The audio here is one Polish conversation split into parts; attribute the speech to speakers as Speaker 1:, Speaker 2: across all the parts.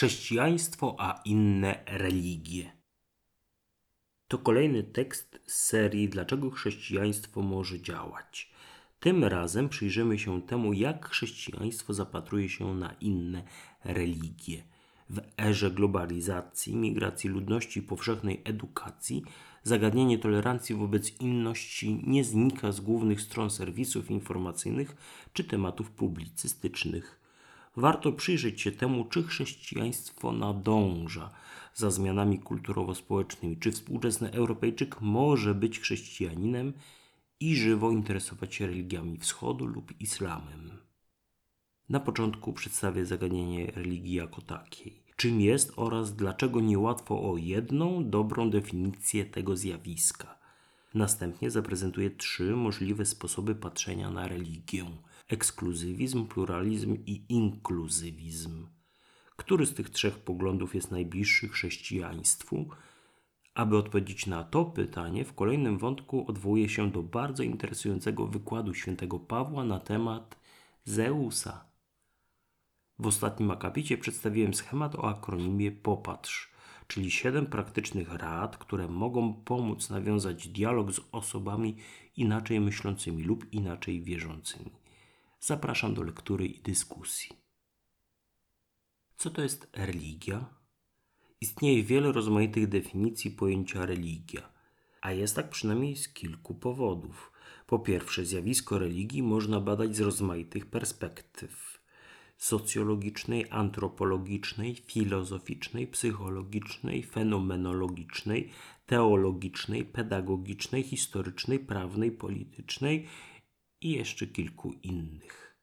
Speaker 1: Chrześcijaństwo a inne religie. To kolejny tekst z serii Dlaczego chrześcijaństwo może działać. Tym razem przyjrzymy się temu, jak chrześcijaństwo zapatruje się na inne religie. W erze globalizacji, migracji ludności i powszechnej edukacji, zagadnienie tolerancji wobec inności nie znika z głównych stron serwisów informacyjnych czy tematów publicystycznych. Warto przyjrzeć się temu, czy chrześcijaństwo nadąża za zmianami kulturowo-społecznymi, czy współczesny Europejczyk może być chrześcijaninem i żywo interesować się religiami wschodu lub islamem. Na początku przedstawię zagadnienie religii jako takiej. Czym jest oraz dlaczego niełatwo o jedną dobrą definicję tego zjawiska. Następnie zaprezentuję trzy możliwe sposoby patrzenia na religię: ekskluzywizm, pluralizm i inkluzywizm. Który z tych trzech poglądów jest najbliższy chrześcijaństwu? Aby odpowiedzieć na to pytanie, w kolejnym wątku odwołuję się do bardzo interesującego wykładu świętego Pawła na temat Zeusa. W ostatnim akapicie przedstawiłem schemat o akronimie Popatrz, czyli siedem praktycznych rad, które mogą pomóc nawiązać dialog z osobami inaczej myślącymi lub inaczej wierzącymi. Zapraszam do lektury i dyskusji. Co to jest religia? Istnieje wiele rozmaitych definicji pojęcia religia, a jest tak przynajmniej z kilku powodów. Po pierwsze, zjawisko religii można badać z rozmaitych perspektyw socjologicznej, antropologicznej, filozoficznej, psychologicznej, fenomenologicznej, teologicznej, pedagogicznej, historycznej, prawnej, politycznej i jeszcze kilku innych.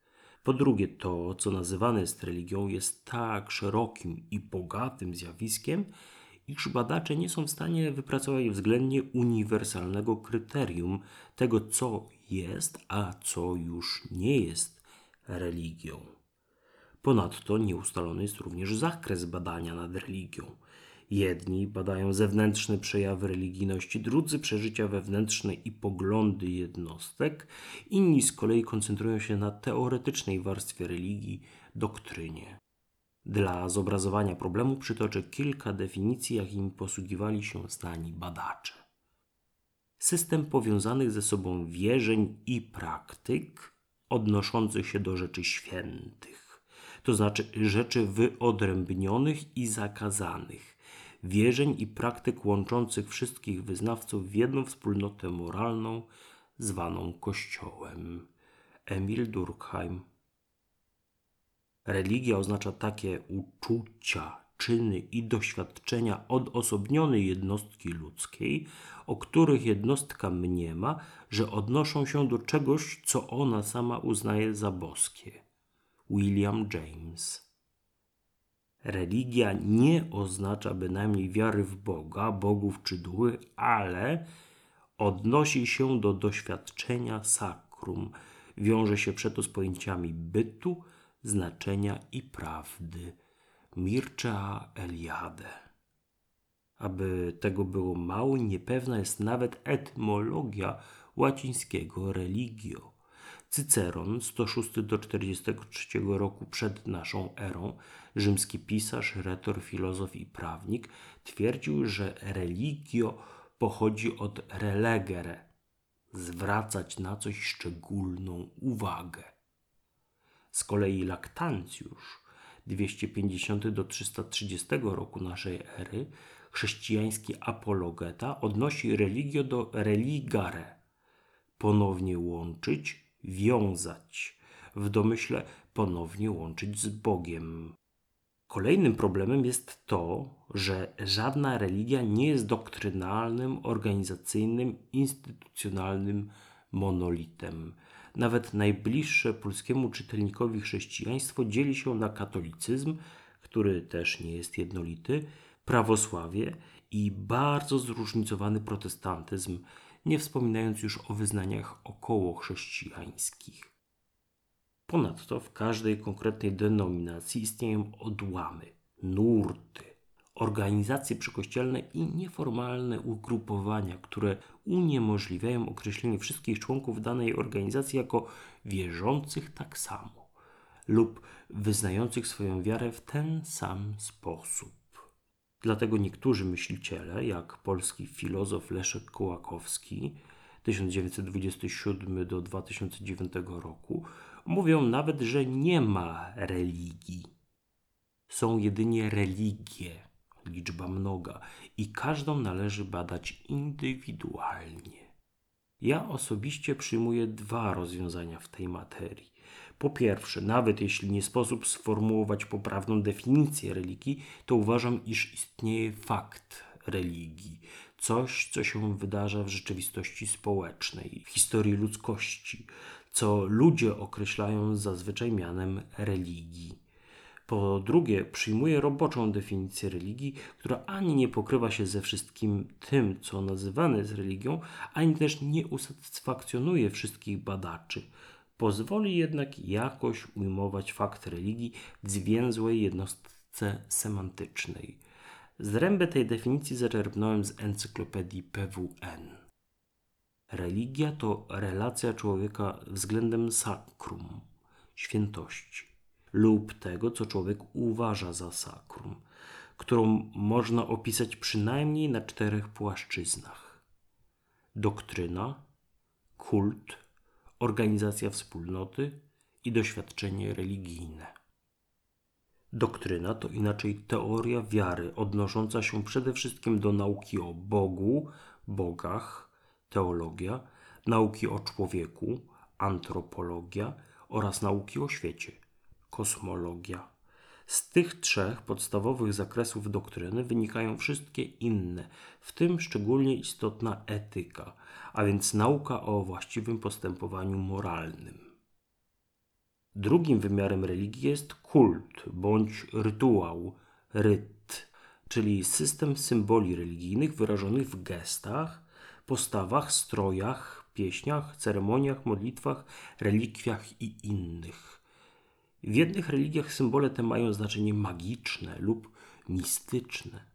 Speaker 1: Po drugie, to, co nazywane jest religią, jest tak szerokim i bogatym zjawiskiem, iż badacze nie są w stanie wypracować względnie uniwersalnego kryterium tego, co jest, a co już nie jest religią. Ponadto nieustalony jest również zakres badania nad religią. Jedni badają zewnętrzne przejawy religijności, drudzy przeżycia wewnętrzne i poglądy jednostek, inni z kolei koncentrują się na teoretycznej warstwie religii, doktrynie. Dla zobrazowania problemu przytoczę kilka definicji, jakimi posługiwali się znani badacze. System powiązanych ze sobą wierzeń i praktyk odnoszących się do rzeczy świętych, to znaczy rzeczy wyodrębnionych i zakazanych, wierzeń i praktyk łączących wszystkich wyznawców w jedną wspólnotę moralną, zwaną Kościołem. Emil Durkheim. Religia oznacza takie uczucia, czyny i doświadczenia odosobnionej jednostki ludzkiej, o których jednostka mniema, że odnoszą się do czegoś, co ona sama uznaje za boskie. William James Religia nie oznacza bynajmniej wiary w Boga, bogów czy duchy, ale odnosi się do doświadczenia sakrum. Wiąże się przeto z pojęciami bytu, znaczenia i prawdy. Mircea Eliade. Aby tego było mało, niepewna jest nawet etymologia łacińskiego religio. Cyceron 106 do 43 roku przed naszą erą, rzymski pisarz, retor, filozof i prawnik, twierdził, że religio pochodzi od relegere zwracać na coś szczególną uwagę. Z kolei Laktancjusz 250 do 330 roku naszej ery, chrześcijański apologeta, odnosi religio do religare, ponownie łączyć, wiązać, w domyśle ponownie łączyć z Bogiem. Kolejnym problemem jest to, że żadna religia nie jest doktrynalnym, organizacyjnym, instytucjonalnym monolitem. Nawet najbliższe polskiemu czytelnikowi chrześcijaństwo dzieli się na katolicyzm, który też nie jest jednolity, prawosławie i bardzo zróżnicowany protestantyzm, nie wspominając już o wyznaniach okołochrześcijańskich. Ponadto w każdej konkretnej denominacji istnieją odłamy, nurty, organizacje przykościelne i nieformalne ugrupowania, które uniemożliwiają określenie wszystkich członków danej organizacji jako wierzących tak samo. lub wyznających swoją wiarę w ten sam sposób. Dlatego niektórzy myśliciele, jak polski filozof Leszek Kołakowski 1927 do 2009 roku, mówią nawet, że nie ma religii. Są jedynie religie, liczba mnoga, i każdą należy badać indywidualnie. Ja osobiście przyjmuję dwa rozwiązania w tej materii. Po pierwsze, nawet jeśli nie sposób sformułować poprawną definicję religii, to uważam, iż istnieje fakt religii, coś, co się wydarza w rzeczywistości społecznej, w historii ludzkości, co ludzie określają zazwyczaj mianem religii. Po drugie, przyjmuję roboczą definicję religii, która ani nie pokrywa się ze wszystkim tym, co nazywane jest religią, ani też nie usatysfakcjonuje wszystkich badaczy. Pozwoli jednak jakoś ujmować fakt religii w zwięzłej jednostce semantycznej. Zrębę tej definicji zaczerpnąłem z encyklopedii PWN. Religia to relacja człowieka względem sakrum, świętości, lub tego, co człowiek uważa za sakrum, którą można opisać przynajmniej na czterech płaszczyznach: doktryna, kult, organizacja wspólnoty i doświadczenie religijne. Doktryna to inaczej teoria wiary odnosząca się przede wszystkim do nauki o Bogu, bogach, teologia, nauki o człowieku, antropologia oraz nauki o świecie, kosmologia. Z tych trzech podstawowych zakresów doktryny wynikają wszystkie inne, w tym szczególnie istotna etyka, a więc nauka o właściwym postępowaniu moralnym. Drugim wymiarem religii jest kult bądź rytuał, ryt, czyli system symboli religijnych wyrażonych w gestach, postawach, strojach, pieśniach, ceremoniach, modlitwach, relikwiach i innych. W jednych religiach symbole te mają znaczenie magiczne lub mistyczne.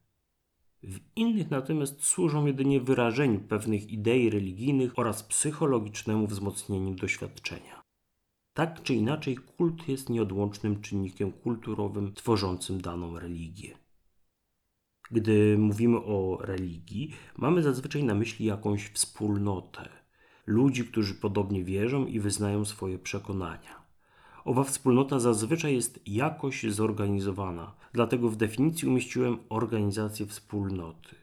Speaker 1: W innych natomiast służą jedynie wyrażeniu pewnych idei religijnych oraz psychologicznemu wzmocnieniu doświadczenia. Tak czy inaczej, kult jest nieodłącznym czynnikiem kulturowym tworzącym daną religię. Gdy mówimy o religii, mamy zazwyczaj na myśli jakąś wspólnotę ludzi, którzy podobnie wierzą i wyznają swoje przekonania. Owa wspólnota zazwyczaj jest jakoś zorganizowana, dlatego w definicji umieściłem organizację wspólnoty.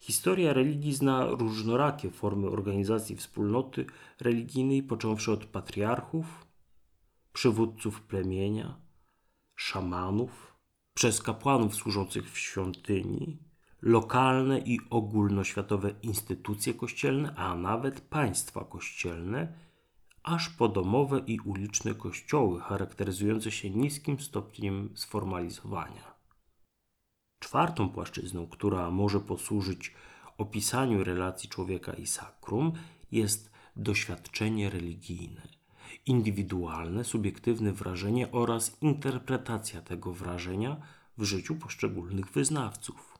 Speaker 1: Historia religii zna różnorakie formy organizacji wspólnoty religijnej, począwszy od patriarchów, przywódców plemienia, szamanów, przez kapłanów służących w świątyni, lokalne i ogólnoświatowe instytucje kościelne, a nawet państwa kościelne, aż po domowe i uliczne kościoły charakteryzujące się niskim stopniem sformalizowania. Czwartą płaszczyzną, która może posłużyć opisaniu relacji człowieka i sakrum, jest doświadczenie religijne indywidualne, subiektywne wrażenie oraz interpretacja tego wrażenia w życiu poszczególnych wyznawców.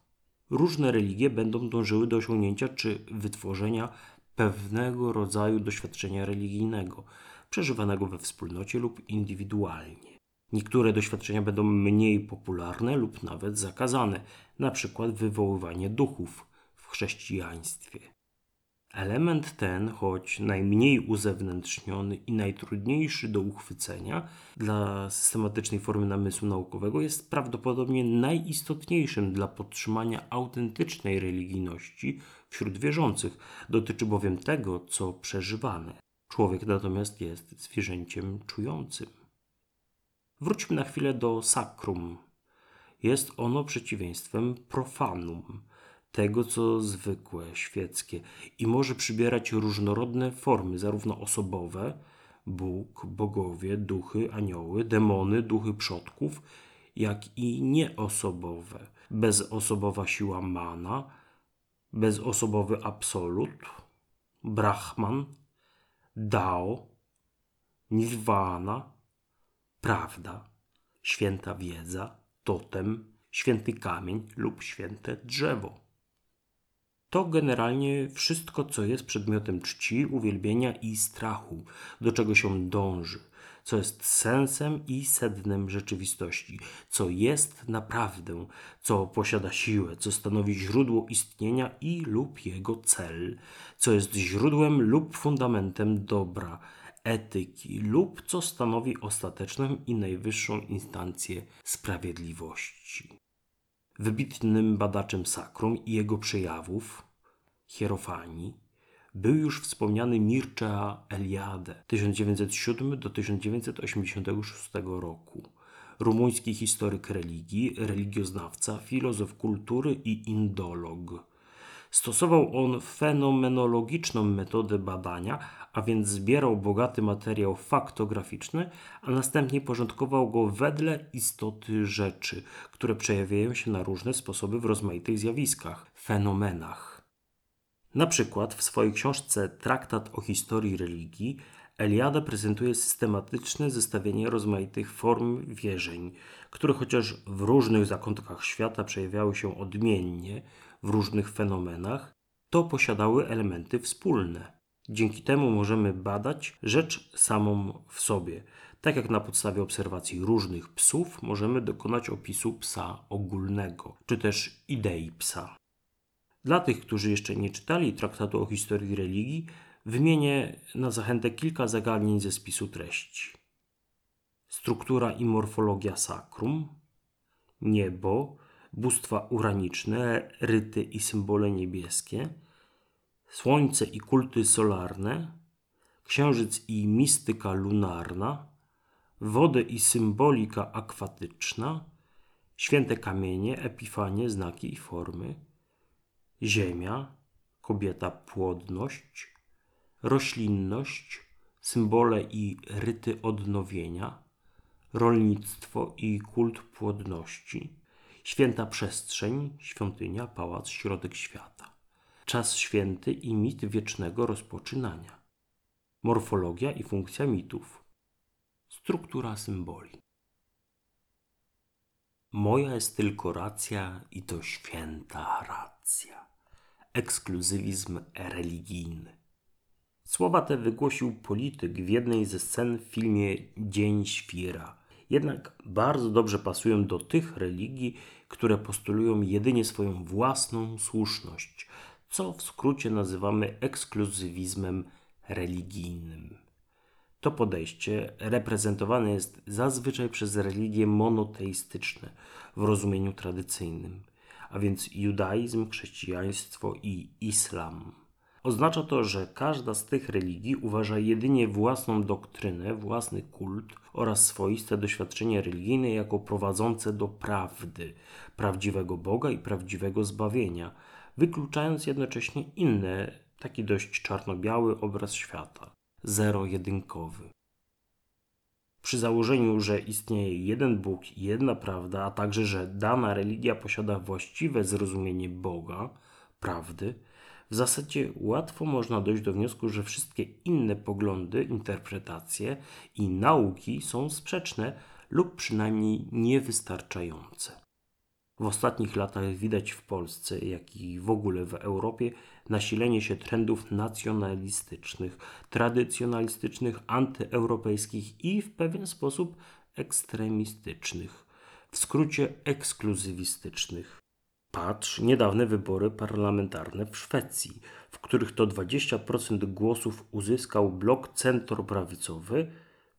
Speaker 1: Różne religie będą dążyły do osiągnięcia czy wytworzenia pewnego rodzaju doświadczenia religijnego, przeżywanego we wspólnocie lub indywidualnie. Niektóre doświadczenia będą mniej popularne lub nawet zakazane, przykład wywoływanie duchów w chrześcijaństwie. Element ten, choć najmniej uzewnętrzniony i najtrudniejszy do uchwycenia dla systematycznej formy namysłu naukowego, jest prawdopodobnie najistotniejszym dla podtrzymania autentycznej religijności wśród wierzących. Dotyczy bowiem tego, co przeżywane. Człowiek natomiast jest zwierzęciem czującym. Wróćmy na chwilę do sakrum. Jest ono przeciwieństwem profanum tego, co zwykłe, świeckie i może przybierać różnorodne formy, zarówno osobowe, Bóg, bogowie, duchy, anioły, demony, duchy przodków, jak i nieosobowe, bezosobowa siła mana, bezosobowy absolut, brahman, dao, nirvana, prawda, święta wiedza, totem, święty kamień lub święte drzewo. To generalnie wszystko, co jest przedmiotem czci, uwielbienia i strachu, do czego się dąży, co jest sensem i sednem rzeczywistości, co jest naprawdę, co posiada siłę, co stanowi źródło istnienia i lub jego cel, co jest źródłem lub fundamentem dobra, etyki lub co stanowi ostateczną i najwyższą instancję sprawiedliwości. Wybitnym badaczem sakrum i jego przejawów, hierofanii, był już wspomniany Mircea Eliade 1907 do 1986 roku. Rumuński historyk religii, religioznawca, filozof kultury i indolog. Stosował on fenomenologiczną metodę badania, a więc zbierał bogaty materiał faktograficzny, a następnie porządkował go wedle istoty rzeczy, które przejawiają się na różne sposoby w rozmaitych zjawiskach, fenomenach. Na przykład w swojej książce Traktat o historii religii Eliada prezentuje systematyczne zestawienie rozmaitych form wierzeń, które chociaż w różnych zakątkach świata przejawiały się odmiennie, w różnych fenomenach, to posiadały elementy wspólne. Dzięki temu możemy badać rzecz samą w sobie. Tak jak na podstawie obserwacji różnych psów możemy dokonać opisu psa ogólnego, czy też idei psa. Dla tych, którzy jeszcze nie czytali traktatu o historii religii, wymienię na zachętę kilka zagadnień ze spisu treści. Struktura i morfologia sakrum, niebo, bóstwa uraniczne, ryty i symbole niebieskie, słońce i kulty solarne, księżyc i mistyka lunarna, wodę i symbolika akwatyczna, święte kamienie, epifanie, znaki i formy, ziemia, kobieta, płodność, roślinność, symbole i ryty odnowienia, rolnictwo i kult płodności Święta przestrzeń, świątynia, pałac, środek świata. Czas święty i mit wiecznego rozpoczynania. Morfologia i funkcja mitów. Struktura symboli. Moja jest tylko racja i to święta racja. Ekskluzywizm religijny. Słowa te wygłosił polityk w jednej ze scen w filmie Dzień Świra jednak bardzo dobrze pasują do tych religii, które postulują jedynie swoją własną słuszność, co w skrócie nazywamy ekskluzywizmem religijnym. To podejście reprezentowane jest zazwyczaj przez religie monoteistyczne w rozumieniu tradycyjnym, a więc judaizm, chrześcijaństwo i islam. Oznacza to, że każda z tych religii uważa jedynie własną doktrynę, własny kult oraz swoiste doświadczenie religijne jako prowadzące do prawdy, prawdziwego Boga i prawdziwego zbawienia, wykluczając jednocześnie inne, taki dość czarno-biały obraz świata, zero-jedynkowy. Przy założeniu, że istnieje jeden Bóg i jedna prawda, a także, że dana religia posiada właściwe zrozumienie Boga, prawdy, w zasadzie łatwo można dojść do wniosku, że wszystkie inne poglądy, interpretacje i nauki są sprzeczne lub przynajmniej niewystarczające. W ostatnich latach widać w Polsce, jak i w ogóle w Europie, nasilenie się trendów nacjonalistycznych, tradycjonalistycznych, antyeuropejskich i w pewien sposób ekstremistycznych, w skrócie ekskluzywistycznych. Patrz niedawne wybory parlamentarne w Szwecji, w których to 20% głosów uzyskał blok centroprawicowy,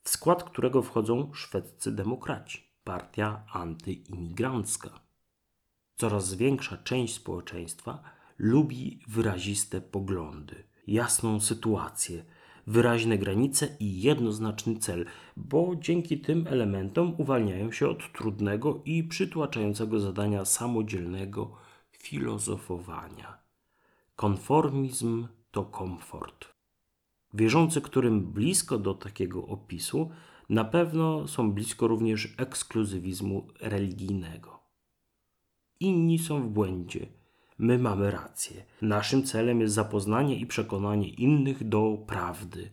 Speaker 1: w skład którego wchodzą szwedzcy demokraci, partia antyimigrancka. Coraz większa część społeczeństwa lubi wyraziste poglądy, jasną sytuację, wyraźne granice i jednoznaczny cel, bo dzięki tym elementom uwalniają się od trudnego i przytłaczającego zadania samodzielnego filozofowania. Konformizm to komfort. Wierzący, którym blisko do takiego opisu, na pewno są blisko również ekskluzywizmu religijnego. Inni są w błędzie my mamy rację. Naszym celem jest zapoznanie i przekonanie innych do prawdy,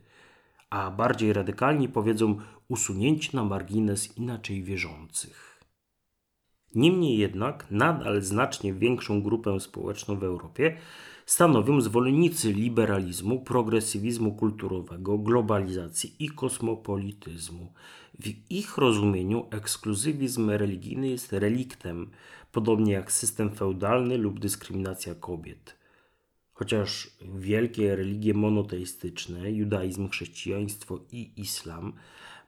Speaker 1: a bardziej radykalni powiedzą usunięcie na margines inaczej wierzących. Niemniej jednak nadal znacznie większą grupę społeczną w Europie stanowią zwolennicy liberalizmu, progresywizmu kulturowego, globalizacji i kosmopolityzmu. W ich rozumieniu ekskluzywizm religijny jest reliktem, podobnie jak system feudalny lub dyskryminacja kobiet. Chociaż wielkie religie monoteistyczne, judaizm, chrześcijaństwo i islam,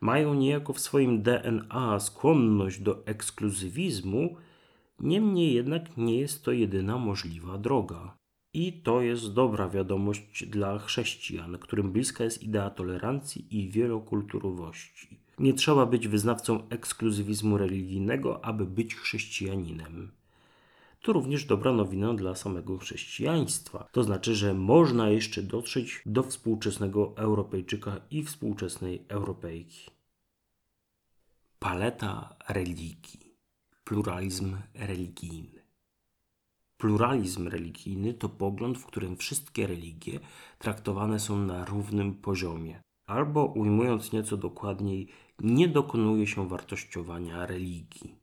Speaker 1: mają niejako w swoim DNA skłonność do ekskluzywizmu, niemniej jednak nie jest to jedyna możliwa droga. I to jest dobra wiadomość dla chrześcijan, którym bliska jest idea tolerancji i wielokulturowości. Nie trzeba być wyznawcą ekskluzywizmu religijnego, aby być chrześcijaninem. To również dobra nowina dla samego chrześcijaństwa. To znaczy, że można jeszcze dotrzeć do współczesnego Europejczyka i współczesnej Europejki. Paleta religii. Pluralizm religijny. Pluralizm religijny to pogląd, w którym wszystkie religie traktowane są na równym poziomie. Albo ujmując nieco dokładniej, nie dokonuje się wartościowania religii.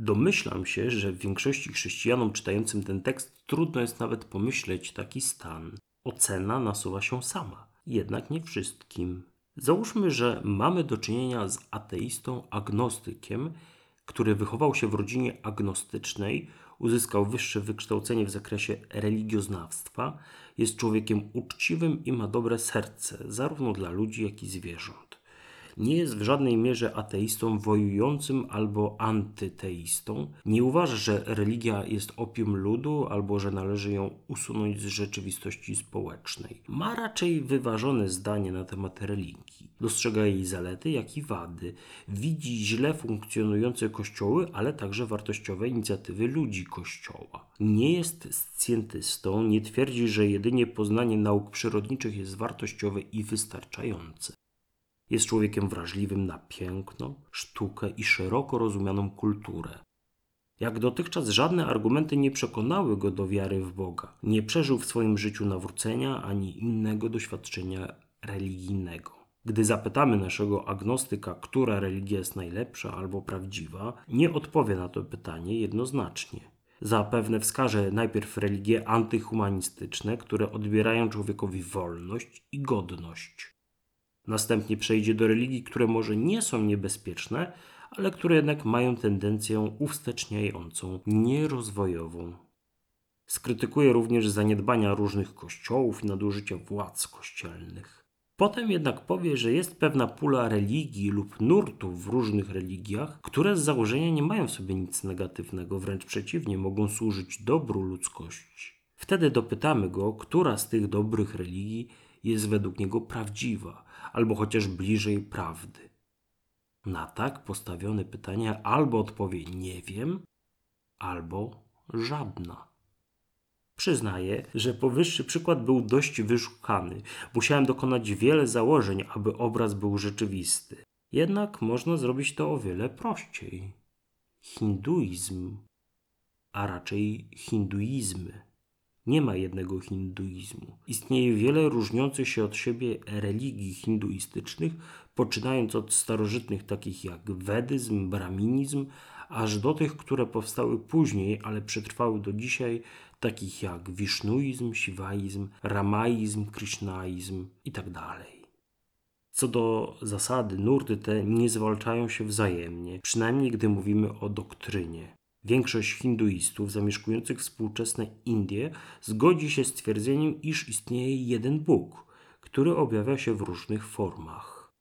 Speaker 1: Domyślam się, że w większości chrześcijanom czytającym ten tekst trudno jest nawet pomyśleć taki stan. Ocena nasuwa się sama, jednak nie wszystkim. Załóżmy, że mamy do czynienia z ateistą agnostykiem, który wychował się w rodzinie agnostycznej, uzyskał wyższe wykształcenie w zakresie religioznawstwa, jest człowiekiem uczciwym i ma dobre serce, zarówno dla ludzi, jak i zwierząt nie jest w żadnej mierze ateistą wojującym albo antyteistą. Nie uważa, że religia jest opium ludu albo że należy ją usunąć z rzeczywistości społecznej. Ma raczej wyważone zdanie na temat religii. Dostrzega jej zalety, jak i wady. Widzi źle funkcjonujące kościoły, ale także wartościowe inicjatywy ludzi kościoła. Nie jest scjentystą, nie twierdzi, że jedynie poznanie nauk przyrodniczych jest wartościowe i wystarczające. Jest człowiekiem wrażliwym na piękno, sztukę i szeroko rozumianą kulturę. Jak dotychczas żadne argumenty nie przekonały go do wiary w Boga. Nie przeżył w swoim życiu nawrócenia ani innego doświadczenia religijnego. Gdy zapytamy naszego agnostyka, która religia jest najlepsza albo prawdziwa, nie odpowie na to pytanie jednoznacznie. Zapewne wskaże najpierw religie antyhumanistyczne, które odbierają człowiekowi wolność i godność. Następnie przejdzie do religii, które może nie są niebezpieczne, ale które jednak mają tendencję uwsteczniającą, nierozwojową. Skrytykuje również zaniedbania różnych kościołów i nadużycia władz kościelnych. Potem jednak powie, że jest pewna pula religii lub nurtów w różnych religiach, które z założenia nie mają w sobie nic negatywnego, wręcz przeciwnie, mogą służyć dobru ludzkości. Wtedy dopytamy go, która z tych dobrych religii jest według niego prawdziwa, albo chociaż bliżej prawdy. Na tak postawione pytanie albo odpowie nie wiem, albo żadna. Przyznaję, że powyższy przykład był dość wyszukany. Musiałem dokonać wiele założeń, aby obraz był rzeczywisty. Jednak można zrobić to o wiele prościej. Hinduizm, a raczej hinduizmy nie ma jednego hinduizmu. Istnieje wiele różniących się od siebie religii hinduistycznych, poczynając od starożytnych takich jak wedyzm, brahminizm, aż do tych, które powstały później, ale przetrwały do dzisiaj, takich jak wisznuizm, siwaizm, ramaizm, krishnaizm itd. Tak Co do zasady, nurty te nie zwalczają się wzajemnie, przynajmniej gdy mówimy o doktrynie. Większość hinduistów zamieszkujących współczesne Indie zgodzi się z twierdzeniem, iż istnieje jeden Bóg, który objawia się w różnych formach.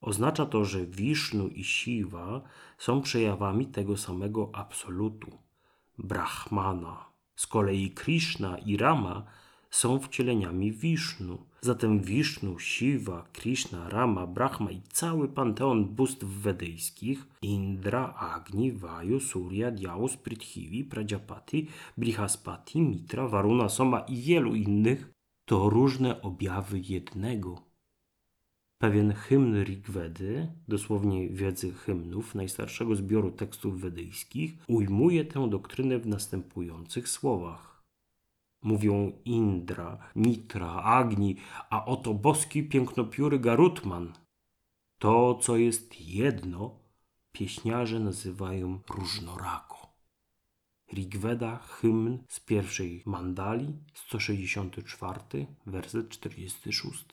Speaker 1: Oznacza to, że Wisznu i Siwa są przejawami tego samego absolutu, Brahmana. Z kolei Krishna i Rama są wcieleniami Wisznu. Zatem Wisznu, Siwa, Krishna, Rama, Brahma i cały panteon bóstw wedyjskich Indra, Agni, Vaju, Surya, Dyaus, Prithvi, Prajapati, Brihaspati, Mitra, Varuna, Soma i wielu innych to różne objawy jednego. Pewien hymn Rigvedy, dosłownie wiedzy hymnów, najstarszego zbioru tekstów wedyjskich, ujmuje tę doktrynę w następujących słowach. Mówią Indra, Mitra, Agni, a oto boski pięknopióry Garutman. To, co jest jedno, pieśniarze nazywają różnorako. Rigveda, hymn z pierwszej mandali, 164, werset 46.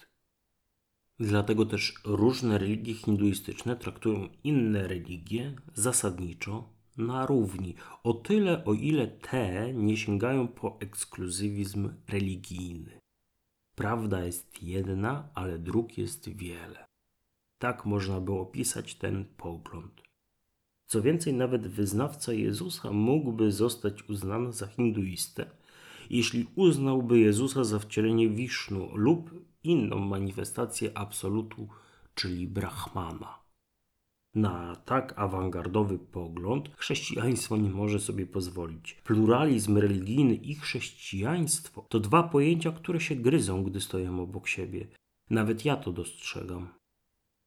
Speaker 1: Dlatego też różne religie hinduistyczne traktują inne religie zasadniczo na równi, o tyle o ile te nie sięgają po ekskluzywizm religijny. Prawda jest jedna, ale dróg jest wiele. Tak można by opisać ten pogląd. Co więcej, nawet wyznawca Jezusa mógłby zostać uznany za hinduistę, jeśli uznałby Jezusa za wcielenie Wisznu lub inną manifestację absolutu, czyli Brahmana. Na tak awangardowy pogląd chrześcijaństwo nie może sobie pozwolić. Pluralizm religijny i chrześcijaństwo to dwa pojęcia, które się gryzą, gdy stoją obok siebie. Nawet ja to dostrzegam.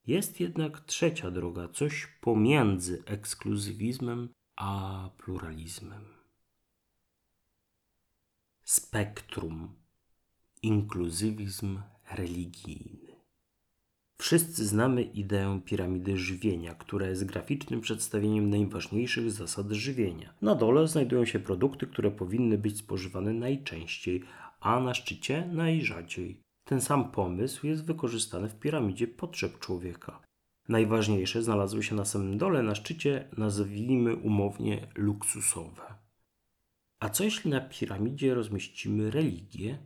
Speaker 1: Jest jednak trzecia droga, coś pomiędzy ekskluzywizmem a pluralizmem. Spektrum. Inkluzywizm religijny. Wszyscy znamy ideę piramidy żywienia, która jest graficznym przedstawieniem najważniejszych zasad żywienia. Na dole znajdują się produkty, które powinny być spożywane najczęściej, a na szczycie najrzadziej. Ten sam pomysł jest wykorzystany w piramidzie potrzeb człowieka. Najważniejsze znalazły się na samym dole, na szczycie nazwijmy umownie luksusowe. A co jeśli na piramidzie rozmieścimy religię?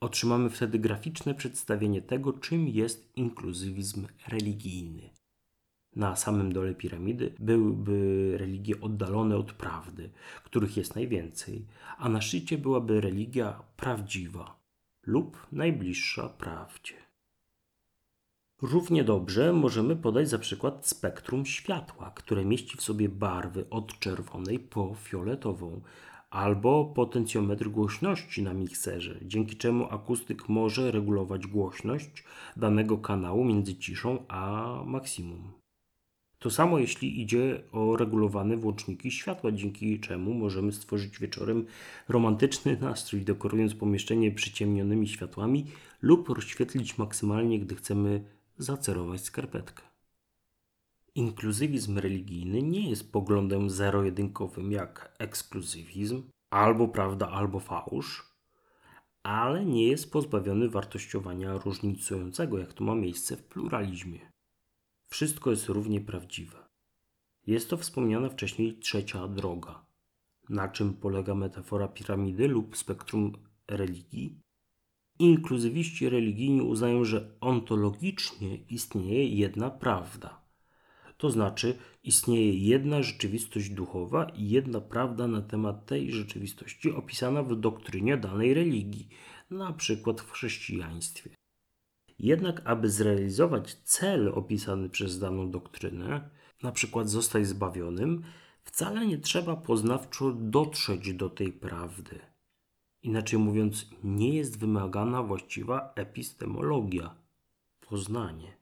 Speaker 1: Otrzymamy wtedy graficzne przedstawienie tego, czym jest inkluzywizm religijny. Na samym dole piramidy byłyby religie oddalone od prawdy, których jest najwięcej, a na szczycie byłaby religia prawdziwa lub najbliższa prawdzie. Równie dobrze możemy podać za przykład spektrum światła, które mieści w sobie barwy od czerwonej po fioletową, albo potencjometr głośności na mikserze, dzięki czemu akustyk może regulować głośność danego kanału między ciszą a maksimum. To samo jeśli idzie o regulowane włączniki światła, dzięki czemu możemy stworzyć wieczorem romantyczny nastrój, dekorując pomieszczenie przyciemnionymi światłami lub rozświetlić maksymalnie, gdy chcemy zacerować skarpetkę. Inkluzywizm religijny nie jest poglądem zero-jedynkowym jak ekskluzywizm, albo prawda, albo fałsz, ale nie jest pozbawiony wartościowania różnicującego, jak to ma miejsce w pluralizmie. Wszystko jest równie prawdziwe. Jest to wspomniana wcześniej trzecia droga. Na czym polega metafora piramidy lub spektrum religii? Inkluzywiści religijni uznają, że ontologicznie istnieje jedna prawda. To znaczy, istnieje jedna rzeczywistość duchowa i jedna prawda na temat tej rzeczywistości opisana w doktrynie danej religii, na przykład w chrześcijaństwie. Jednak, aby zrealizować cel opisany przez daną doktrynę, na przykład zostać zbawionym, wcale nie trzeba poznawczo dotrzeć do tej prawdy. Inaczej mówiąc, nie jest wymagana właściwa epistemologia, poznanie.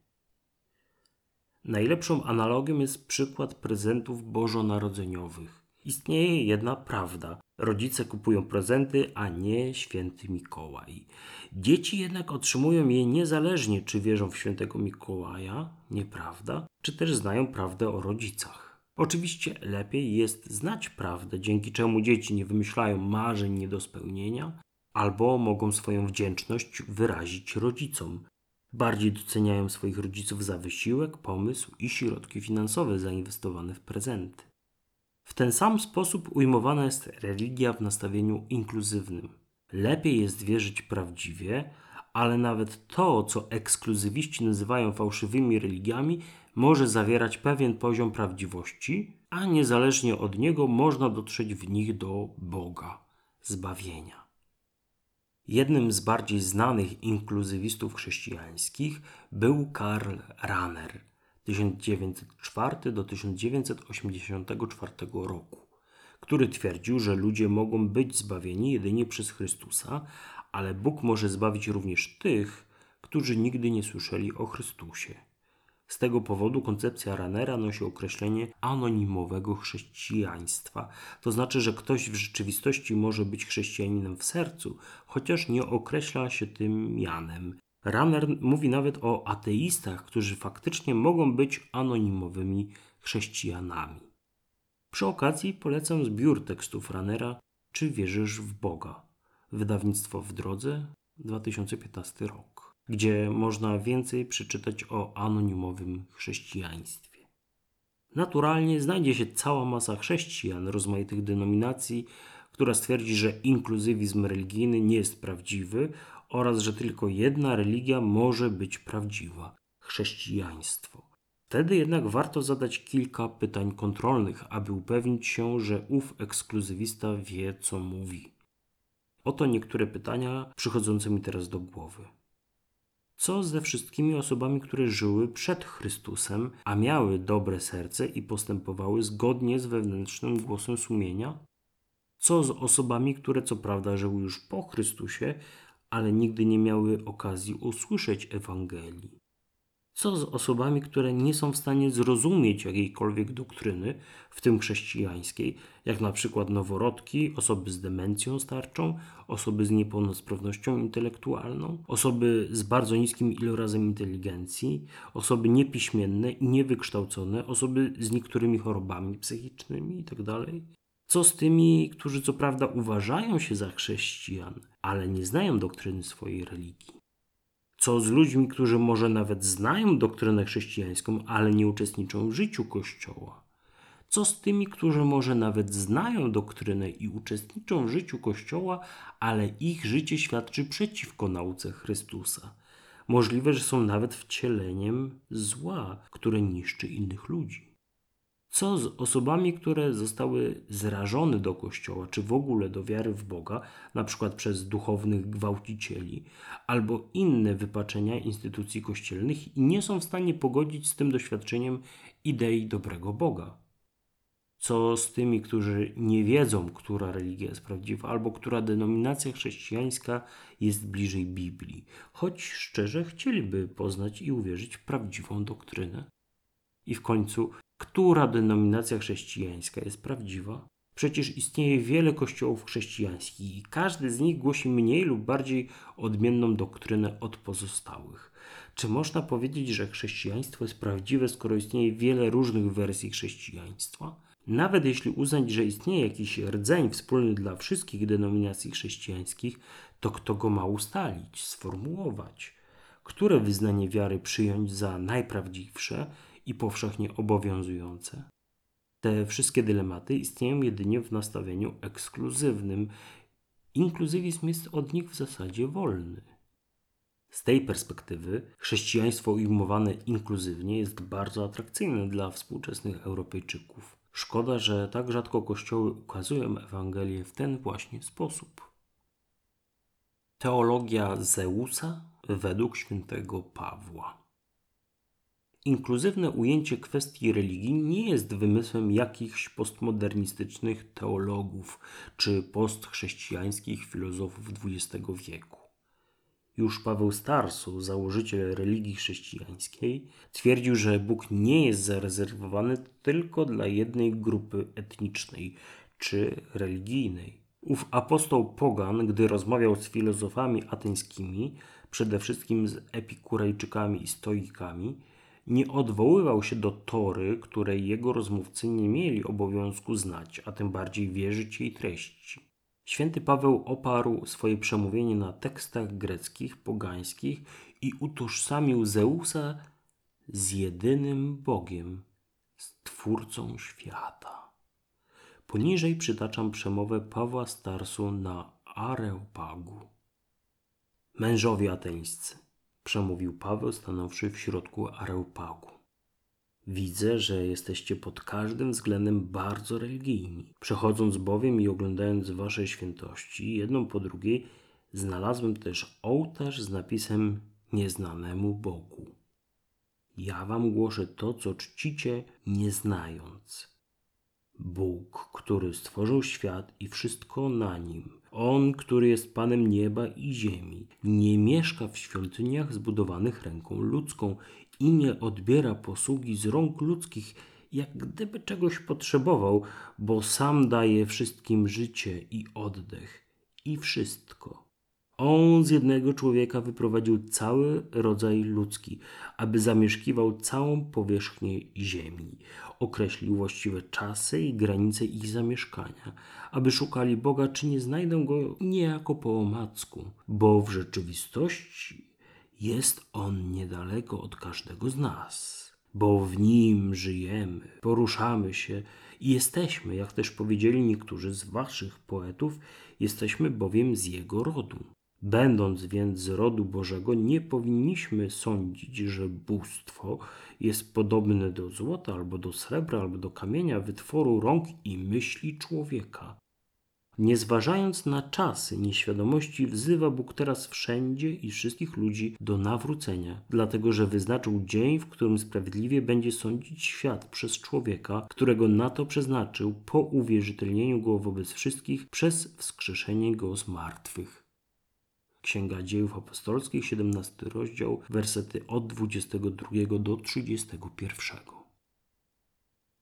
Speaker 1: Najlepszą analogią jest przykład prezentów bożonarodzeniowych. Istnieje jedna prawda. Rodzice kupują prezenty, a nie święty Mikołaj. Dzieci jednak otrzymują je niezależnie, czy wierzą w świętego Mikołaja, nieprawda, czy też znają prawdę o rodzicach. Oczywiście lepiej jest znać prawdę, dzięki czemu dzieci nie wymyślają marzeń nie do spełnienia, albo mogą swoją wdzięczność wyrazić rodzicom. Bardziej doceniają swoich rodziców za wysiłek, pomysł i środki finansowe zainwestowane w prezenty. W ten sam sposób ujmowana jest religia w nastawieniu inkluzywnym. Lepiej jest wierzyć prawdziwie, ale nawet to, co ekskluzywiści nazywają fałszywymi religiami, może zawierać pewien poziom prawdziwości, a niezależnie od niego można dotrzeć w nich do Boga, zbawienia. Jednym z bardziej znanych inkluzywistów chrześcijańskich był Karl Rahner 1904 do 1984 roku, który twierdził, że ludzie mogą być zbawieni jedynie przez Chrystusa, ale Bóg może zbawić również tych, którzy nigdy nie słyszeli o Chrystusie. Z tego powodu koncepcja Ranera nosi określenie anonimowego chrześcijaństwa. To znaczy, że ktoś w rzeczywistości może być chrześcijaninem w sercu, chociaż nie określa się tym mianem. Runner mówi nawet o ateistach, którzy faktycznie mogą być anonimowymi chrześcijanami. Przy okazji polecam zbiór tekstów Ranera Czy wierzysz w Boga? Wydawnictwo w drodze 2015 rok, gdzie można więcej przeczytać o anonimowym chrześcijaństwie. Naturalnie znajdzie się cała masa chrześcijan rozmaitych denominacji, która stwierdzi, że inkluzywizm religijny nie jest prawdziwy oraz że tylko jedna religia może być prawdziwa chrześcijaństwo. Wtedy jednak warto zadać kilka pytań kontrolnych, aby upewnić się, że ów ekskluzywista wie, co mówi. Oto niektóre pytania przychodzące mi teraz do głowy. Co ze wszystkimi osobami, które żyły przed Chrystusem, a miały dobre serce i postępowały zgodnie z wewnętrznym głosem sumienia? Co z osobami, które co prawda żyły już po Chrystusie, ale nigdy nie miały okazji usłyszeć Ewangelii? Co z osobami, które nie są w stanie zrozumieć jakiejkolwiek doktryny, w tym chrześcijańskiej, jak na przykład noworodki, osoby z demencją starczą, osoby z niepełnosprawnością intelektualną, osoby z bardzo niskim ilorazem inteligencji, osoby niepiśmienne i niewykształcone, osoby z niektórymi chorobami psychicznymi itd.? Co z tymi, którzy co prawda uważają się za chrześcijan, ale nie znają doktryny swojej religii? Co z ludźmi, którzy może nawet znają doktrynę chrześcijańską, ale nie uczestniczą w życiu Kościoła? Co z tymi, którzy może nawet znają doktrynę i uczestniczą w życiu Kościoła, ale ich życie świadczy przeciwko nauce Chrystusa? Możliwe, że są nawet wcieleniem zła, które niszczy innych ludzi. Co z osobami, które zostały zrażone do Kościoła, czy w ogóle do wiary w Boga, na przykład przez duchownych gwałcicieli, albo inne wypaczenia instytucji kościelnych i nie są w stanie pogodzić z tym doświadczeniem idei dobrego Boga? Co z tymi, którzy nie wiedzą, która religia jest prawdziwa, albo która denominacja chrześcijańska jest bliżej Biblii, choć szczerze chcieliby poznać i uwierzyć w prawdziwą doktrynę? I w końcu, która denominacja chrześcijańska jest prawdziwa? Przecież istnieje wiele kościołów chrześcijańskich i każdy z nich głosi mniej lub bardziej odmienną doktrynę od pozostałych. Czy można powiedzieć, że chrześcijaństwo jest prawdziwe, skoro istnieje wiele różnych wersji chrześcijaństwa? Nawet jeśli uznać, że istnieje jakiś rdzeń wspólny dla wszystkich denominacji chrześcijańskich, to kto go ma ustalić, sformułować? Które wyznanie wiary przyjąć za najprawdziwsze i powszechnie obowiązujące. Te wszystkie dylematy istnieją jedynie w nastawieniu ekskluzywnym. Inkluzywizm jest od nich w zasadzie wolny. Z tej perspektywy chrześcijaństwo ujmowane inkluzywnie jest bardzo atrakcyjne dla współczesnych Europejczyków. Szkoda, że tak rzadko kościoły ukazują Ewangelię w ten właśnie sposób. Teologia Zeusa według świętego Pawła. Inkluzywne ujęcie kwestii religii nie jest wymysłem jakichś postmodernistycznych teologów czy postchrześcijańskich filozofów XX wieku. Już Paweł Starsu, założyciel religii chrześcijańskiej, twierdził, że Bóg nie jest zarezerwowany tylko dla jednej grupy etnicznej czy religijnej. Ów apostoł Pogan, gdy rozmawiał z filozofami ateńskimi, przede wszystkim z epikurejczykami i stoikami, nie odwoływał się do tory, której jego rozmówcy nie mieli obowiązku znać, a tym bardziej wierzyć jej treści. Święty Paweł oparł swoje przemówienie na tekstach greckich, pogańskich i utożsamił Zeusa z jedynym Bogiem, Stwórcą świata. Poniżej przytaczam przemowę Pawła Starsu na Areopagu. Mężowie ateńscy przemówił Paweł, stanąwszy w środku areopagu. Widzę, że jesteście pod każdym względem bardzo religijni. Przechodząc bowiem i oglądając wasze świętości, jedną po drugiej, znalazłem też ołtarz z napisem Nieznanemu Bogu. Ja wam głoszę to, co czcicie, nie znając. Bóg, który stworzył świat i wszystko na nim, On, który jest Panem nieba i ziemi, nie mieszka w świątyniach zbudowanych ręką ludzką i nie odbiera posługi z rąk ludzkich, jak gdyby czegoś potrzebował, bo sam daje wszystkim życie i oddech i wszystko. On z jednego człowieka wyprowadził cały rodzaj ludzki, aby zamieszkiwał całą powierzchnię ziemi. Określił właściwe czasy i granice ich zamieszkania, aby szukali Boga, czy nie znajdą go niejako po omacku, bo w rzeczywistości jest on niedaleko od każdego z nas, bo w nim żyjemy, poruszamy się i jesteśmy, jak też powiedzieli niektórzy z waszych poetów, jesteśmy bowiem z jego rodu. Będąc więc z rodu Bożego, nie powinniśmy sądzić, że bóstwo jest podobne do złota, albo do srebra, albo do kamienia, wytworu rąk i myśli człowieka. Nie zważając na czasy nieświadomości, wzywa Bóg teraz wszędzie i wszystkich ludzi do nawrócenia, dlatego że wyznaczył dzień, w którym sprawiedliwie będzie sądzić świat przez człowieka, którego na to przeznaczył po uwierzytelnieniu go wobec wszystkich przez wskrzeszenie go z martwych. Księga Dziejów Apostolskich, 17 rozdział, wersety od 22 do 31.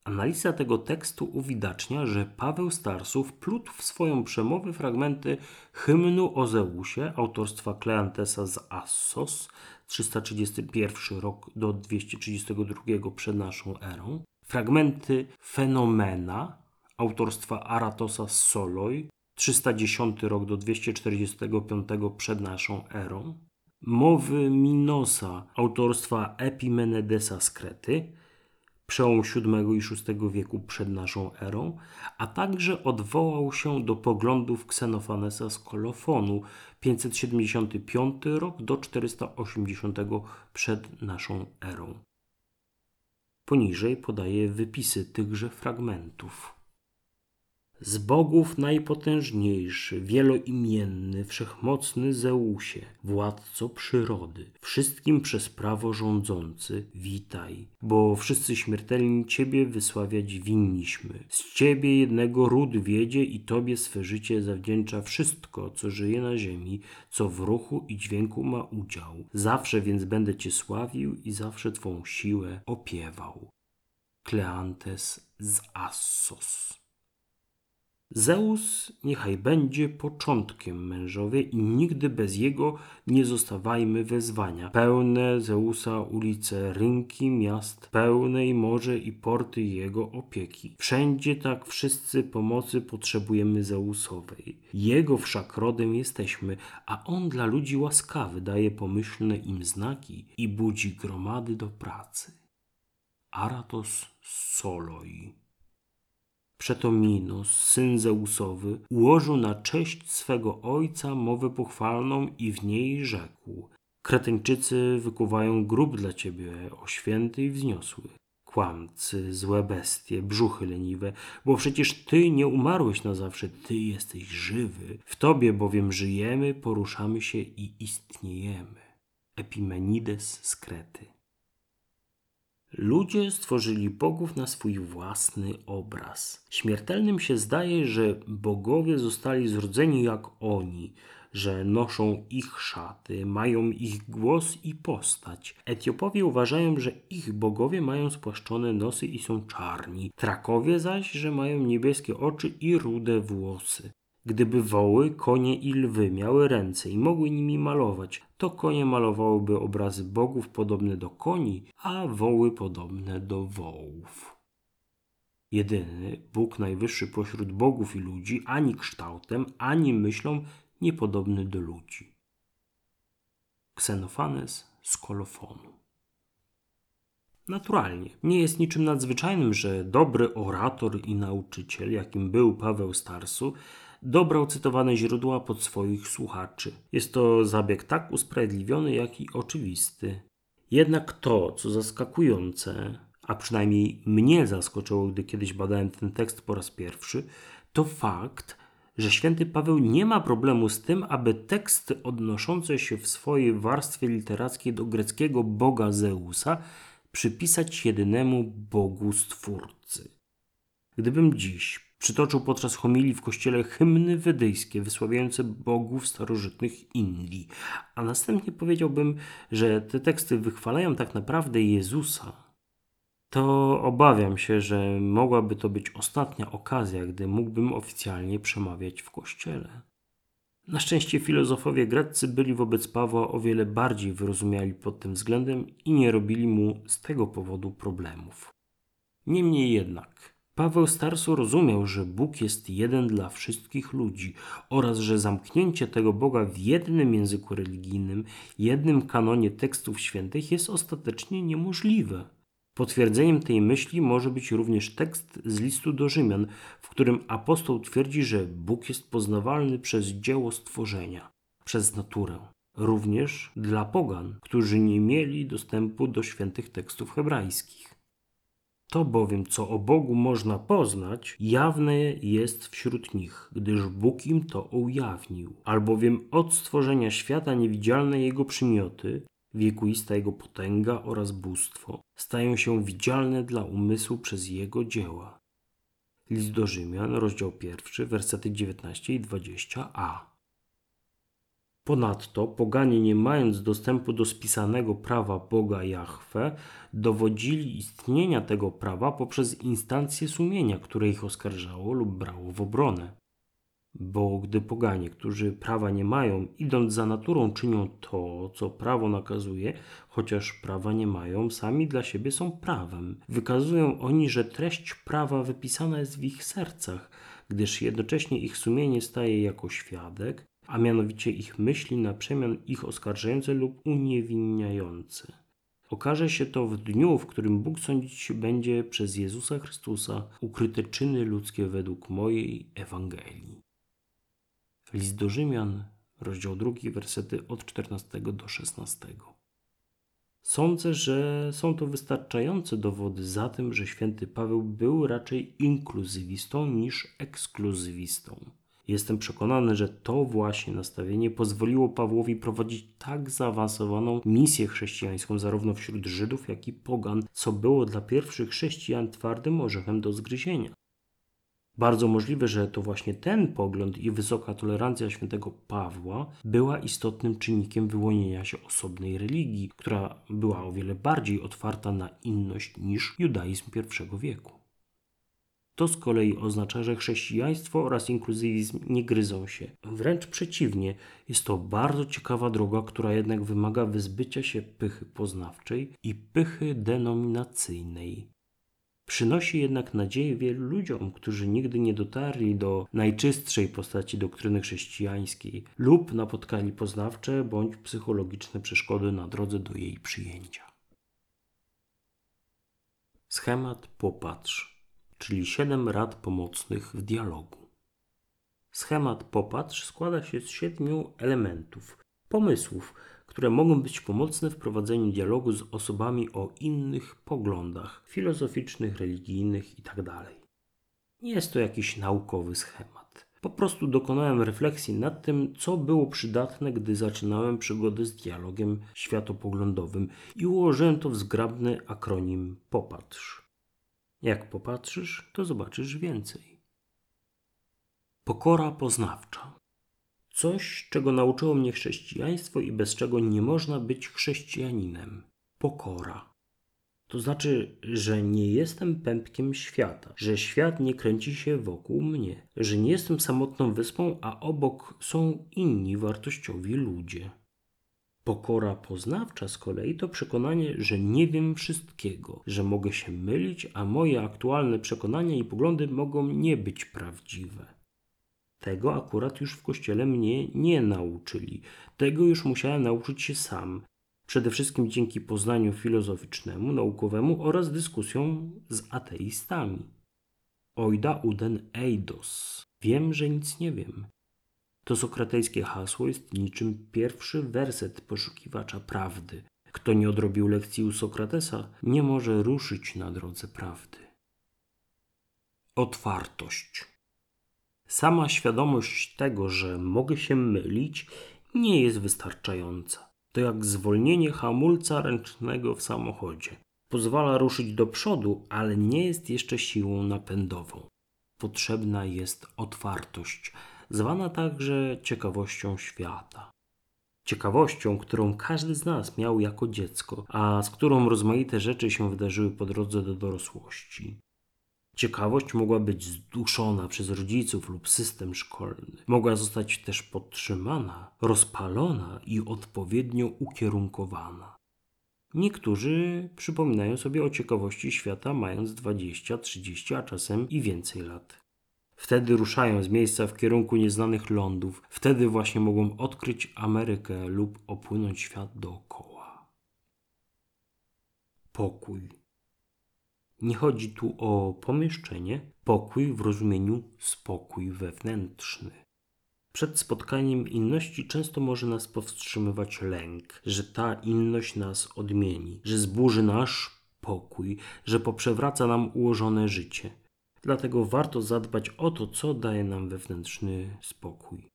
Speaker 1: Analiza tego tekstu uwidacznia, że Paweł Starsów plótł w swoją przemowę fragmenty hymnu o Zeusie autorstwa Kleantesa z Assos 331 rok do 232 przed naszą erą, fragmenty Fenomena autorstwa Aratosa z Soloj 310 rok do 245 przed naszą erą, mowy Minosa autorstwa Epimenedesa z Krety, przełom VII i VI wieku przed naszą erą, a także odwołał się do poglądów Ksenofanesa z Kolofonu 575 rok do 480 przed naszą erą. Poniżej podaje wypisy tychże fragmentów. Z bogów najpotężniejszy, wieloimienny, wszechmocny Zeusie, władco przyrody, wszystkim przez prawo rządzący, witaj, bo wszyscy śmiertelni Ciebie wysławiać winniśmy. Z Ciebie jednego ród wiedzie i Tobie swe życie zawdzięcza wszystko, co żyje na ziemi, co w ruchu i dźwięku ma udział. Zawsze więc będę Cię sławił i zawsze Twą siłę opiewał. Kleantes z Assos Zeus niechaj będzie początkiem mężowie i nigdy bez jego nie zostawajmy wezwania. Pełne Zeusa ulice, rynki miast, pełnej morze i porty jego opieki. Wszędzie tak wszyscy pomocy potrzebujemy Zeusowej. Jego wszak rodem jesteśmy, a on dla ludzi łaskawy daje pomyślne im znaki i budzi gromady do pracy. Aratos Soloi Przeto Minos, syn Zeusowy, ułożył na cześć swego ojca mowę pochwalną i w niej rzekł Kreteńczycy wykuwają grób dla ciebie, o święty i wzniosły. Kłamcy, złe bestie, brzuchy leniwe, bo przecież ty nie umarłeś na zawsze, ty jesteś żywy. W tobie bowiem żyjemy, poruszamy się i istniejemy. Epimenides z Krety. Ludzie stworzyli bogów na swój własny obraz. Śmiertelnym się zdaje, że bogowie zostali zrodzeni jak oni, że noszą ich szaty, mają ich głos i postać. Etiopowie uważają, że ich bogowie mają spłaszczone nosy i są czarni, Trakowie zaś, że mają niebieskie oczy i rude włosy. Gdyby woły, konie i lwy miały ręce i mogły nimi malować, to konie malowałyby obrazy bogów podobne do koni, a woły podobne do wołów. Jedyny Bóg najwyższy pośród bogów i ludzi, ani kształtem, ani myślą niepodobny do ludzi. Ksenofanes z kolofonu. Naturalnie, nie jest niczym nadzwyczajnym, że dobry orator i nauczyciel, jakim był Paweł Starsu, dobrał cytowane źródła pod swoich słuchaczy. Jest to zabieg tak usprawiedliwiony, jak i oczywisty. Jednak to, co zaskakujące, a przynajmniej mnie zaskoczyło, gdy kiedyś badałem ten tekst po raz pierwszy, to fakt, że święty Paweł nie ma problemu z tym, aby teksty odnoszące się w swojej warstwie literackiej do greckiego boga Zeusa przypisać jedynemu Bogu Stwórcy. Gdybym dziś Przytoczył podczas homilii w kościele hymny wedyjskie wysławiające bogów starożytnych Indii, a następnie powiedziałbym, że te teksty wychwalają tak naprawdę Jezusa, to obawiam się, że mogłaby to być ostatnia okazja, gdy mógłbym oficjalnie przemawiać w kościele. Na szczęście filozofowie greccy byli wobec Pawła o wiele bardziej wyrozumiali pod tym względem i nie robili mu z tego powodu problemów. Niemniej jednak, Paweł Starsu rozumiał, że Bóg jest jeden dla wszystkich ludzi oraz że zamknięcie tego Boga w jednym języku religijnym, jednym kanonie tekstów świętych jest ostatecznie niemożliwe. Potwierdzeniem tej myśli może być również tekst z listu do Rzymian, w którym apostoł twierdzi, że Bóg jest poznawalny przez dzieło stworzenia, przez naturę. Również dla pogan, którzy nie mieli dostępu do świętych tekstów hebrajskich. To bowiem, co o Bogu można poznać, jawne jest wśród nich, gdyż Bóg im to ujawnił. Albowiem od stworzenia świata niewidzialne Jego przymioty, wiekuista Jego potęga oraz bóstwo, stają się widzialne dla umysłu przez Jego dzieła. List do Rzymian, rozdział 1, wersety 19 i 20a. Ponadto poganie, nie mając dostępu do spisanego prawa Boga Jahwe, dowodzili istnienia tego prawa poprzez instancje sumienia, które ich oskarżało lub brało w obronę. Bo gdy poganie, którzy prawa nie mają, idąc za naturą, czynią to, co prawo nakazuje, chociaż prawa nie mają, sami dla siebie są prawem. Wykazują oni, że treść prawa wypisana jest w ich sercach, gdyż jednocześnie ich sumienie staje jako świadek, a mianowicie ich myśli na przemian ich oskarżające lub uniewinniające. Okaże się to w dniu, w którym Bóg sądzić będzie przez Jezusa Chrystusa ukryte czyny ludzkie według mojej Ewangelii. List do Rzymian, rozdział 2, wersety od 14 do 16. Sądzę, że są to wystarczające dowody za tym, że święty Paweł był raczej inkluzywistą niż ekskluzywistą. Jestem przekonany, że to właśnie nastawienie pozwoliło Pawłowi prowadzić tak zaawansowaną misję chrześcijańską zarówno wśród Żydów, jak i pogan, co było dla pierwszych chrześcijan twardym orzechem do zgryzienia. Bardzo możliwe, że to właśnie ten pogląd i wysoka tolerancja świętego Pawła była istotnym czynnikiem wyłonienia się osobnej religii, która była o wiele bardziej otwarta na inność niż judaizm I wieku. To z kolei oznacza, że chrześcijaństwo oraz inkluzywizm nie gryzą się. Wręcz przeciwnie, jest to bardzo ciekawa droga, która jednak wymaga wyzbycia się pychy poznawczej i pychy denominacyjnej. Przynosi jednak nadzieję wielu ludziom, którzy nigdy nie dotarli do najczystszej postaci doktryny chrześcijańskiej lub napotkali poznawcze bądź psychologiczne przeszkody na drodze do jej przyjęcia. Schemat popatrz, czyli siedem rad pomocnych w dialogu. Schemat popatrz składa się z siedmiu elementów, pomysłów, które mogą być pomocne w prowadzeniu dialogu z osobami o innych poglądach filozoficznych, religijnych itd. Tak Nie jest to jakiś naukowy schemat. Po prostu dokonałem refleksji nad tym, co było przydatne, gdy zaczynałem przygodę z dialogiem światopoglądowym i ułożyłem to w zgrabny akronim Popatrz. Jak popatrzysz, to zobaczysz więcej. Pokora poznawcza. Coś, czego nauczyło mnie chrześcijaństwo i bez czego nie można być chrześcijaninem. Pokora. To znaczy, że nie jestem pępkiem świata, że świat nie kręci się wokół mnie, że nie jestem samotną wyspą, a obok są inni wartościowi ludzie. Pokora poznawcza z kolei to przekonanie, że nie wiem wszystkiego, że mogę się mylić, a moje aktualne przekonania i poglądy mogą nie być prawdziwe. Tego akurat już w kościele mnie nie nauczyli. Tego już musiałem nauczyć się sam. Przede wszystkim dzięki poznaniu filozoficznemu, naukowemu oraz dyskusjom z ateistami. Oida uden eidos. Wiem, że nic nie wiem. To sokratejskie hasło jest niczym pierwszy werset poszukiwacza prawdy. Kto nie odrobił lekcji u Sokratesa, nie może ruszyć na drodze prawdy. Otwartość. Sama świadomość tego, że mogę się mylić, nie jest wystarczająca. To jak zwolnienie hamulca ręcznego w samochodzie. Pozwala ruszyć do przodu, ale nie jest jeszcze siłą napędową. Potrzebna jest otwartość, zwana także ciekawością świata. Ciekawością, którą każdy z nas miał jako dziecko, a z którą rozmaite rzeczy się wydarzyły po drodze do dorosłości. Ciekawość mogła być zduszona przez rodziców lub system szkolny. Mogła zostać też podtrzymana, rozpalona i odpowiednio ukierunkowana. Niektórzy przypominają sobie o ciekawości świata mając 20, 30, a czasem i więcej lat. Wtedy ruszają z miejsca w kierunku nieznanych lądów, wtedy właśnie mogą odkryć Amerykę lub opłynąć świat dookoła. Pokój. Nie chodzi tu o pomieszczenie, pokój w rozumieniu spokój wewnętrzny. Przed spotkaniem inności często może nas powstrzymywać lęk, że ta inność nas odmieni, że zburzy nasz pokój, że poprzewraca nam ułożone życie. Dlatego warto zadbać o to, co daje nam wewnętrzny spokój.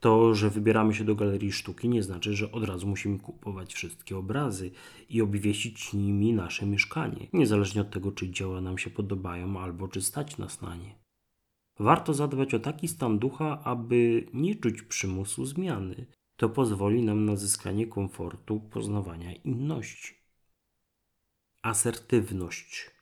Speaker 1: To, że wybieramy się do galerii sztuki, nie znaczy, że od razu musimy kupować wszystkie obrazy i obwieścić nimi nasze mieszkanie, niezależnie od tego, czy dzieła nam się podobają albo czy stać nas na nie. Warto zadbać o taki stan ducha, aby nie czuć przymusu zmiany. To pozwoli nam na zyskanie komfortu poznawania inności. Asertywność.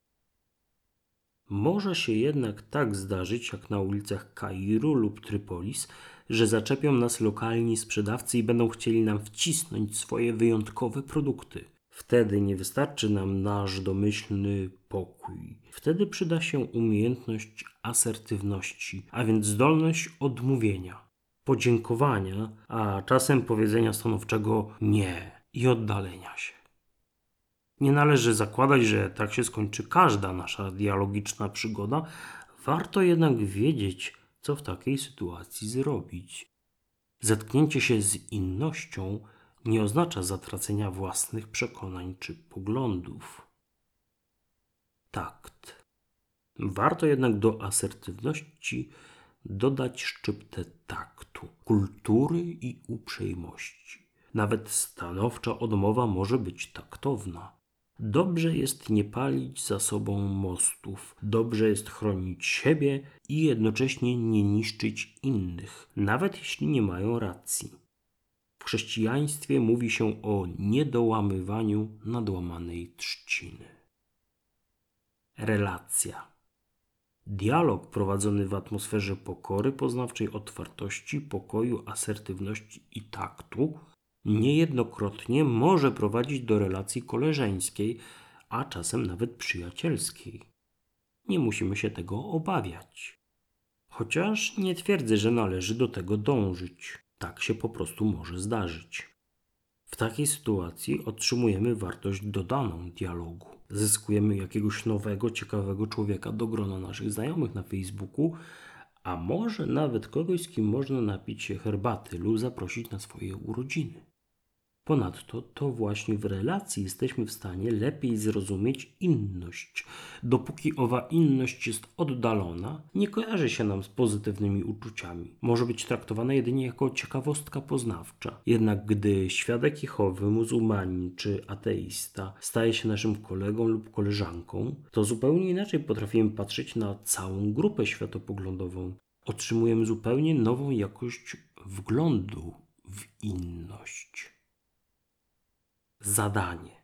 Speaker 1: Może się jednak tak zdarzyć, jak na ulicach Kairu lub Trypolis, że zaczepią nas lokalni sprzedawcy i będą chcieli nam wcisnąć swoje wyjątkowe produkty. Wtedy nie wystarczy nam nasz domyślny pokój. Wtedy przyda się umiejętność asertywności, a więc zdolność odmówienia, podziękowania, a czasem powiedzenia stanowczego nie i oddalenia się. Nie należy zakładać, że tak się skończy każda nasza dialogiczna przygoda, warto jednak wiedzieć, co w takiej sytuacji zrobić. Zetknięcie się z innością nie oznacza zatracenia własnych przekonań czy poglądów. Takt. Warto jednak do asertywności dodać szczyptę taktu, kultury i uprzejmości. Nawet stanowcza odmowa może być taktowna. Dobrze jest nie palić za sobą mostów, dobrze jest chronić siebie i jednocześnie nie niszczyć innych, nawet jeśli nie mają racji. W chrześcijaństwie mówi się o niedołamywaniu nadłamanej trzciny. Relacja. Dialog prowadzony w atmosferze pokory, poznawczej otwartości, pokoju, asertywności i taktu niejednokrotnie może prowadzić do relacji koleżeńskiej, a czasem nawet przyjacielskiej. Nie musimy się tego obawiać. Chociaż nie twierdzę, że należy do tego dążyć. Tak się po prostu może zdarzyć. W takiej sytuacji otrzymujemy wartość dodaną dialogu. Zyskujemy jakiegoś nowego, ciekawego człowieka do grona naszych znajomych na Facebooku, a może nawet kogoś, z kim można napić się herbaty lub zaprosić na swoje urodziny. Ponadto to właśnie w relacji jesteśmy w stanie lepiej zrozumieć inność. Dopóki owa inność jest oddalona, nie kojarzy się nam z pozytywnymi uczuciami. Może być traktowana jedynie jako ciekawostka poznawcza. Jednak gdy świadek Jehowy, muzułmanin czy ateista staje się naszym kolegą lub koleżanką, to zupełnie inaczej potrafimy patrzeć na całą grupę światopoglądową. Otrzymujemy zupełnie nową jakość wglądu w inność zadanie.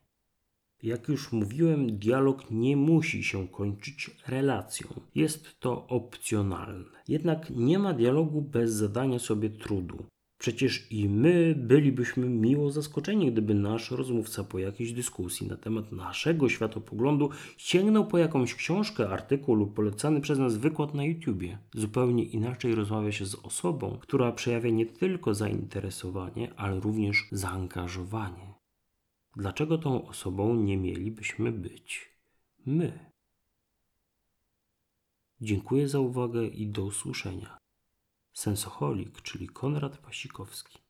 Speaker 1: Jak już mówiłem, dialog nie musi się kończyć relacją. Jest to opcjonalne. Jednak nie ma dialogu bez zadania sobie trudu. Przecież i my bylibyśmy miło zaskoczeni, gdyby nasz rozmówca po jakiejś dyskusji na temat naszego światopoglądu sięgnął po jakąś książkę, artykuł lub polecany przez nas wykład na YouTubie. Zupełnie inaczej rozmawia się z osobą, która przejawia nie tylko zainteresowanie, ale również zaangażowanie. Dlaczego tą osobą nie mielibyśmy być my? Dziękuję za uwagę i do usłyszenia. Sensoholik, czyli Konrad Pasikowski.